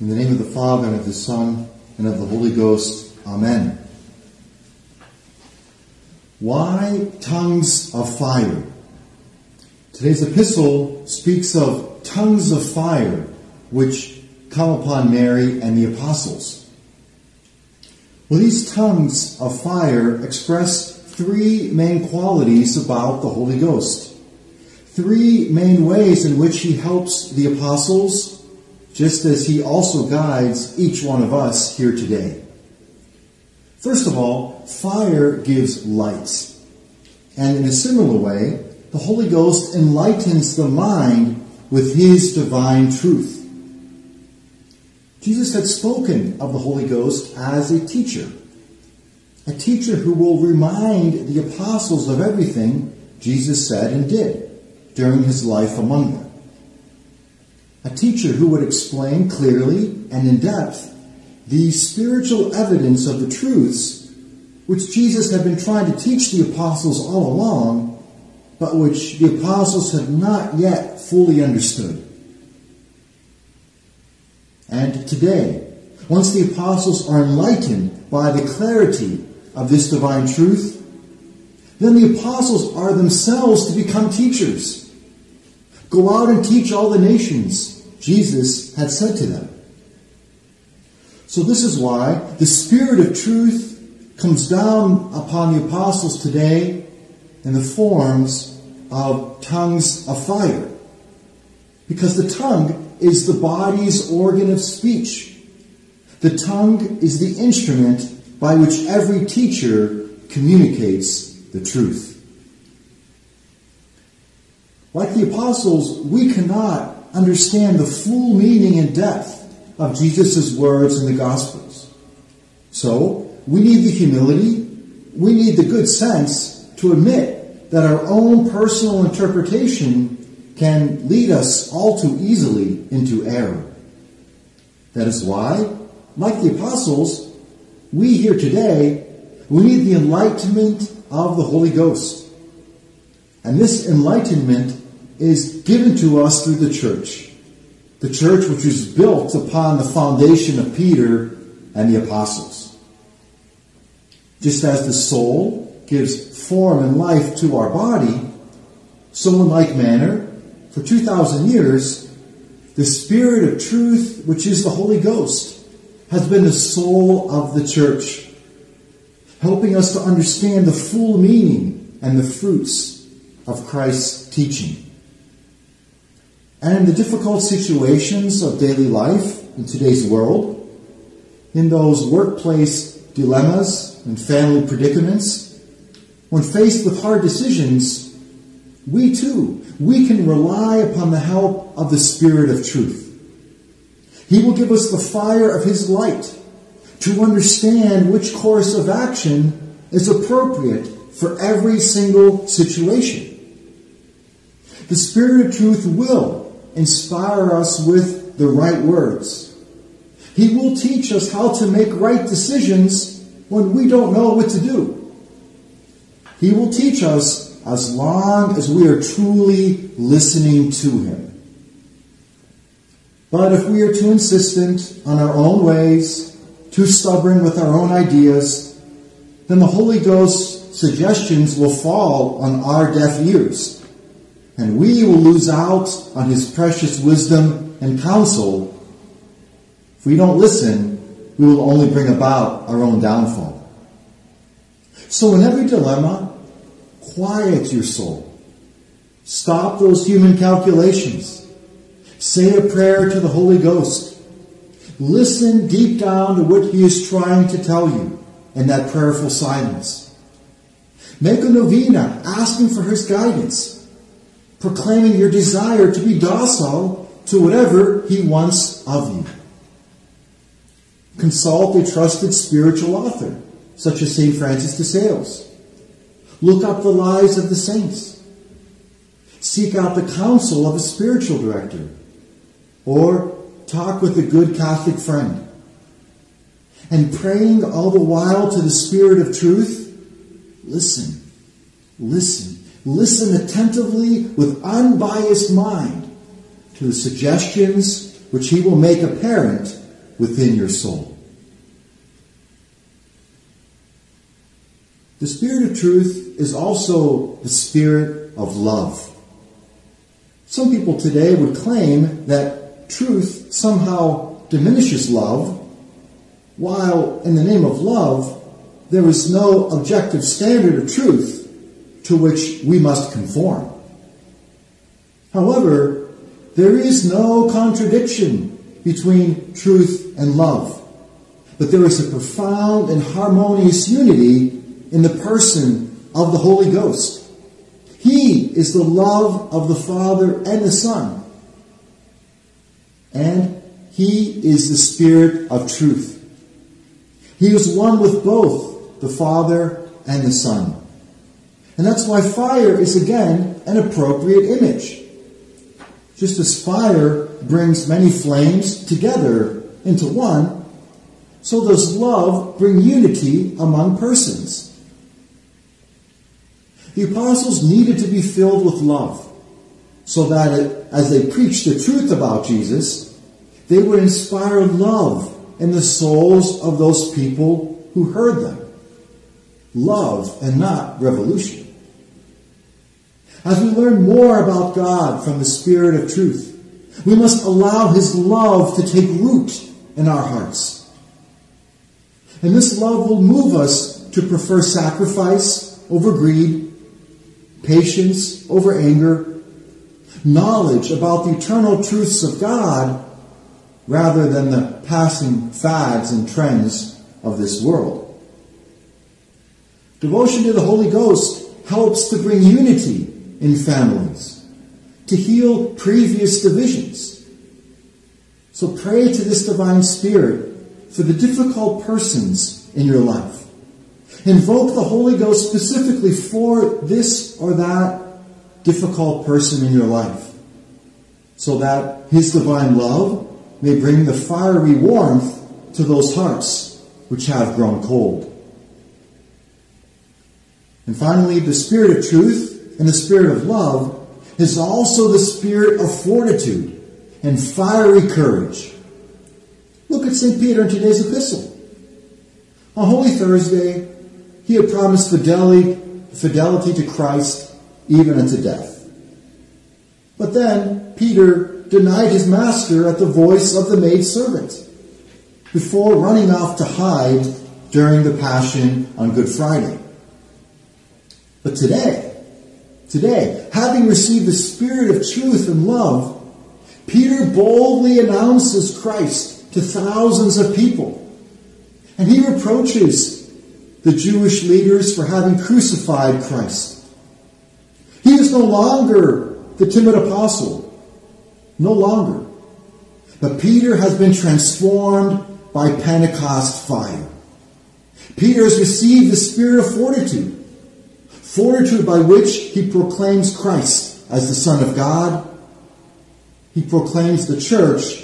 In the name of the Father, and of the Son, and of the Holy Ghost. Amen. Why tongues of fire? Today's epistle speaks of tongues of fire which come upon Mary and the apostles. Well, these tongues of fire express three main qualities about the Holy Ghost. Three main ways in which he helps the apostles just as he also guides each one of us here today. First of all, fire gives light. And in a similar way, the Holy Ghost enlightens the mind with his divine truth. Jesus had spoken of the Holy Ghost as a teacher, a teacher who will remind the apostles of everything Jesus said and did during his life among them a teacher who would explain clearly and in depth the spiritual evidence of the truths which Jesus had been trying to teach the apostles all along, but which the apostles had not yet fully understood. And today, once the apostles are enlightened by the clarity of this divine truth, then the apostles are themselves to become teachers Go out and teach all the nations, Jesus had said to them. So this is why the Spirit of truth comes down upon the apostles today in the forms of tongues of fire. Because the tongue is the body's organ of speech. The tongue is the instrument by which every teacher communicates the truth. Like the apostles, we cannot understand the full meaning and depth of Jesus' words in the Gospels. So, we need the humility, we need the good sense to admit that our own personal interpretation can lead us all too easily into error. That is why, like the apostles, we here today, we need the enlightenment of the Holy Ghost. And this enlightenment is given to us through the church. The church which was built upon the foundation of Peter and the apostles. Just as the soul gives form and life to our body, so in like manner, for 2,000 years, the Spirit of truth, which is the Holy Ghost, has been the soul of the church, helping us to understand the full meaning and the fruits of Christ's teaching. And in the difficult situations of daily life in today's world, in those workplace dilemmas and family predicaments, when faced with hard decisions, we too, we can rely upon the help of the Spirit of truth. He will give us the fire of His light to understand which course of action is appropriate for every single situation. The Spirit of truth will inspire us with the right words. He will teach us how to make right decisions when we don't know what to do. He will teach us as long as we are truly listening to Him. But if we are too insistent on our own ways, too stubborn with our own ideas, then the Holy Ghost's suggestions will fall on our deaf ears and we will lose out on his precious wisdom and counsel. If we don't listen, we will only bring about our own downfall. So in every dilemma, quiet your soul. Stop those human calculations. Say a prayer to the Holy Ghost. Listen deep down to what he is trying to tell you in that prayerful silence. Make a novena asking for his guidance proclaiming your desire to be docile to whatever He wants of you. Consult a trusted spiritual author, such as St. Francis de Sales. Look up the lives of the saints. Seek out the counsel of a spiritual director. Or talk with a good Catholic friend. And praying all the while to the Spirit of truth, listen, listen Listen attentively with unbiased mind to the suggestions which he will make apparent within your soul. The Spirit of truth is also the Spirit of love. Some people today would claim that truth somehow diminishes love, while in the name of love, there is no objective standard of truth to which we must conform. However, there is no contradiction between truth and love, but there is a profound and harmonious unity in the person of the Holy Ghost. He is the love of the Father and the Son, and He is the Spirit of truth. He is one with both the Father and the Son. And that's why fire is again an appropriate image. Just as fire brings many flames together into one, so does love bring unity among persons. The apostles needed to be filled with love so that it, as they preached the truth about Jesus, they would inspire love in the souls of those people who heard them. Love and not revolution. As we learn more about God from the Spirit of truth, we must allow His love to take root in our hearts. And this love will move us to prefer sacrifice over greed, patience over anger, knowledge about the eternal truths of God rather than the passing fads and trends of this world. Devotion to the Holy Ghost helps to bring unity in families, to heal previous divisions. So pray to this divine spirit for the difficult persons in your life. Invoke the Holy Ghost specifically for this or that difficult person in your life so that his divine love may bring the fiery warmth to those hearts which have grown cold. And finally, the Spirit of truth and the Spirit of love is also the Spirit of fortitude and fiery courage. Look at St. Peter in today's epistle. On Holy Thursday, he had promised fidelity, fidelity to Christ even unto death. But then Peter denied his master at the voice of the maidservant before running off to hide during the Passion on Good Friday. But today, today, having received the Spirit of truth and love, Peter boldly announces Christ to thousands of people. And he reproaches the Jewish leaders for having crucified Christ. He is no longer the timid apostle no longer. But Peter has been transformed by Pentecost fire. Peter has received the spirit of fortitude, fortitude by which he proclaims Christ as the Son of God. He proclaims the church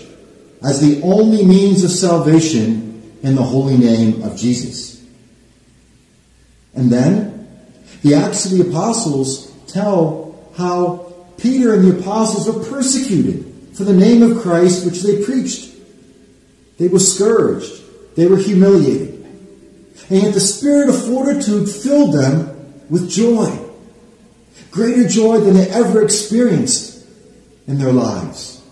as the only means of salvation in the holy name of Jesus. And then the Acts of the Apostles tell how Peter and the apostles were persecuted for the name of Christ which they preached. They were scourged. They were humiliated. And yet the spirit of fortitude filled them with joy. Greater joy than they ever experienced in their lives.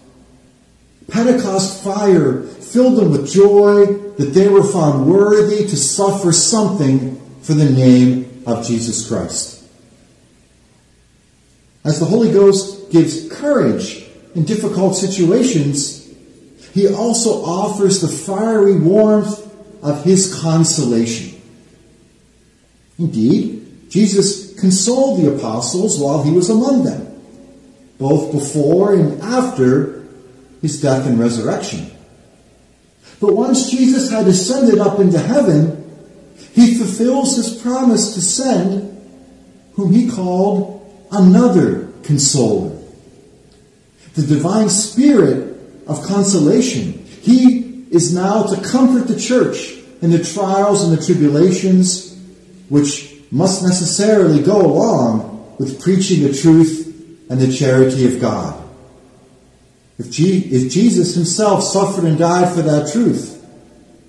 Pentecost fire filled them with joy that they were found worthy to suffer something for the name of Jesus Christ. As the Holy Ghost gives courage in difficult situations, he also offers the fiery warmth of his consolation. Indeed, Jesus consoled the apostles while he was among them, both before and after his death and resurrection. But once Jesus had ascended up into heaven, he fulfills his promise to send whom he called another consoler. The divine spirit of consolation. He is now to comfort the church in the trials and the tribulations which must necessarily go along with preaching the truth and the charity of God. If, if Jesus himself suffered and died for that truth,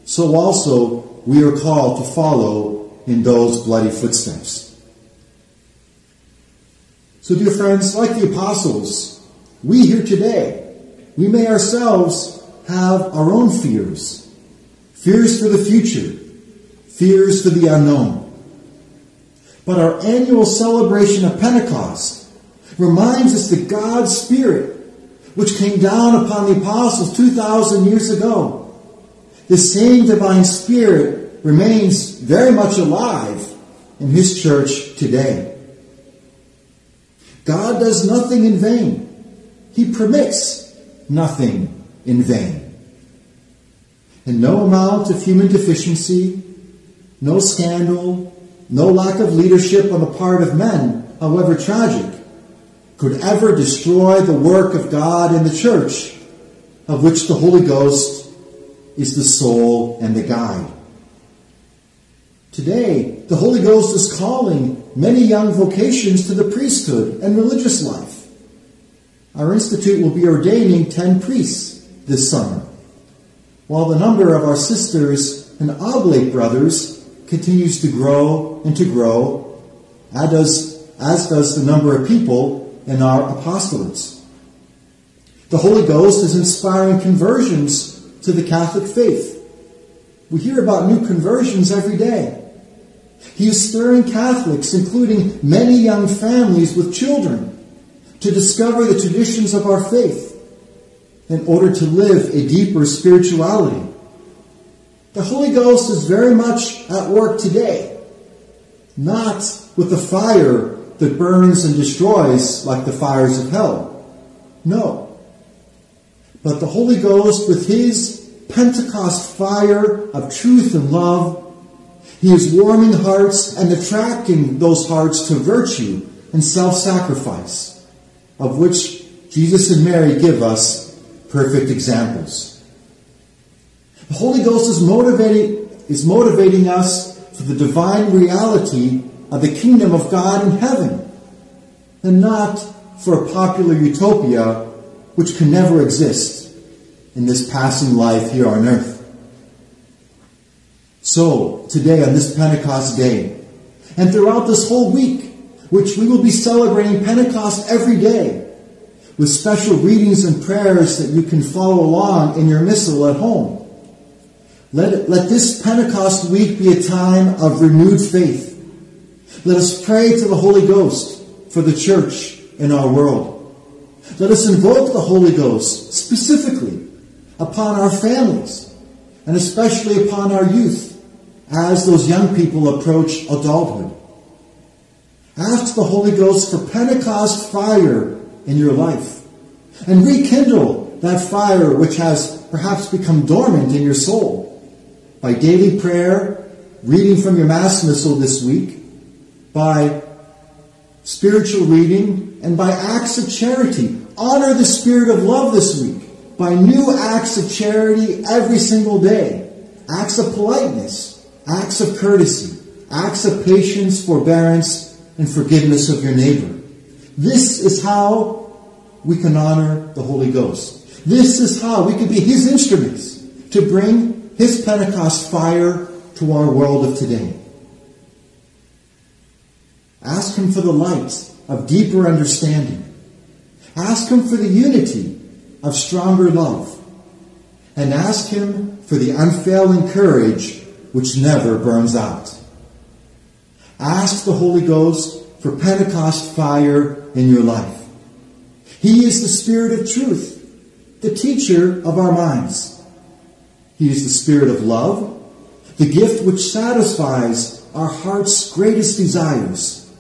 so also we are called to follow in those bloody footsteps. So, dear friends, like the apostles, we here today, we may ourselves have our own fears. Fears for the future, fears for the unknown. But our annual celebration of Pentecost reminds us that God's Spirit, which came down upon the apostles 2,000 years ago, the same divine Spirit remains very much alive in His church today. God does nothing in vain. He permits nothing in vain. And no amount of human deficiency, no scandal, no lack of leadership on the part of men, however tragic, could ever destroy the work of God in the church, of which the Holy Ghost is the soul and the guide. Today, the Holy Ghost is calling many young vocations to the priesthood and religious life. Our institute will be ordaining 10 priests this summer, while the number of our sisters and oblate brothers continues to grow and to grow, as does, as does the number of people in our apostolates. The Holy Ghost is inspiring conversions to the Catholic faith. We hear about new conversions every day. He is stirring Catholics, including many young families with children, to discover the traditions of our faith in order to live a deeper spirituality. The Holy Ghost is very much at work today, not with the fire that burns and destroys like the fires of hell. No. But the Holy Ghost, with His Pentecost fire of truth and love, he is warming hearts and attracting those hearts to virtue and self sacrifice, of which Jesus and Mary give us perfect examples. The Holy Ghost is motivating, is motivating us for the divine reality of the kingdom of God in heaven, and not for a popular utopia which can never exist in this passing life here on earth. So, today on this Pentecost day, and throughout this whole week, which we will be celebrating Pentecost every day, with special readings and prayers that you can follow along in your missal at home. Let, let this Pentecost week be a time of renewed faith. Let us pray to the Holy Ghost for the church in our world. Let us invoke the Holy Ghost specifically upon our families and especially upon our youth as those young people approach adulthood. Ask the Holy Ghost for Pentecost fire in your life and rekindle that fire which has perhaps become dormant in your soul by daily prayer, reading from your Mass Missal this week, by spiritual reading, and by acts of charity. Honor the spirit of love this week by new acts of charity every single day, acts of politeness, acts of courtesy, acts of patience, forbearance, and forgiveness of your neighbor. This is how we can honor the Holy Ghost. This is how we can be His instruments to bring His Pentecost fire to our world of today. Ask Him for the light of deeper understanding. Ask Him for the unity of stronger love. And ask Him for the unfailing courage which never burns out. Ask the Holy Ghost for Pentecost fire in your life. He is the Spirit of truth, the teacher of our minds. He is the Spirit of love, the gift which satisfies our heart's greatest desires.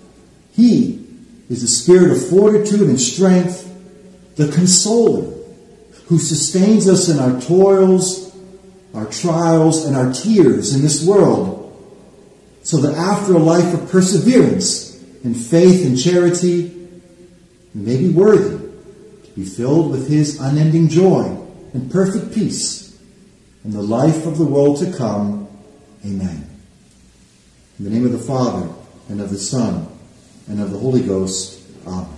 He is the Spirit of fortitude and strength, the consoler, who sustains us in our toils our trials, and our tears in this world, so that after a life of perseverance in faith and charity, we may be worthy to be filled with His unending joy and perfect peace in the life of the world to come. Amen. In the name of the Father, and of the Son, and of the Holy Ghost. Amen.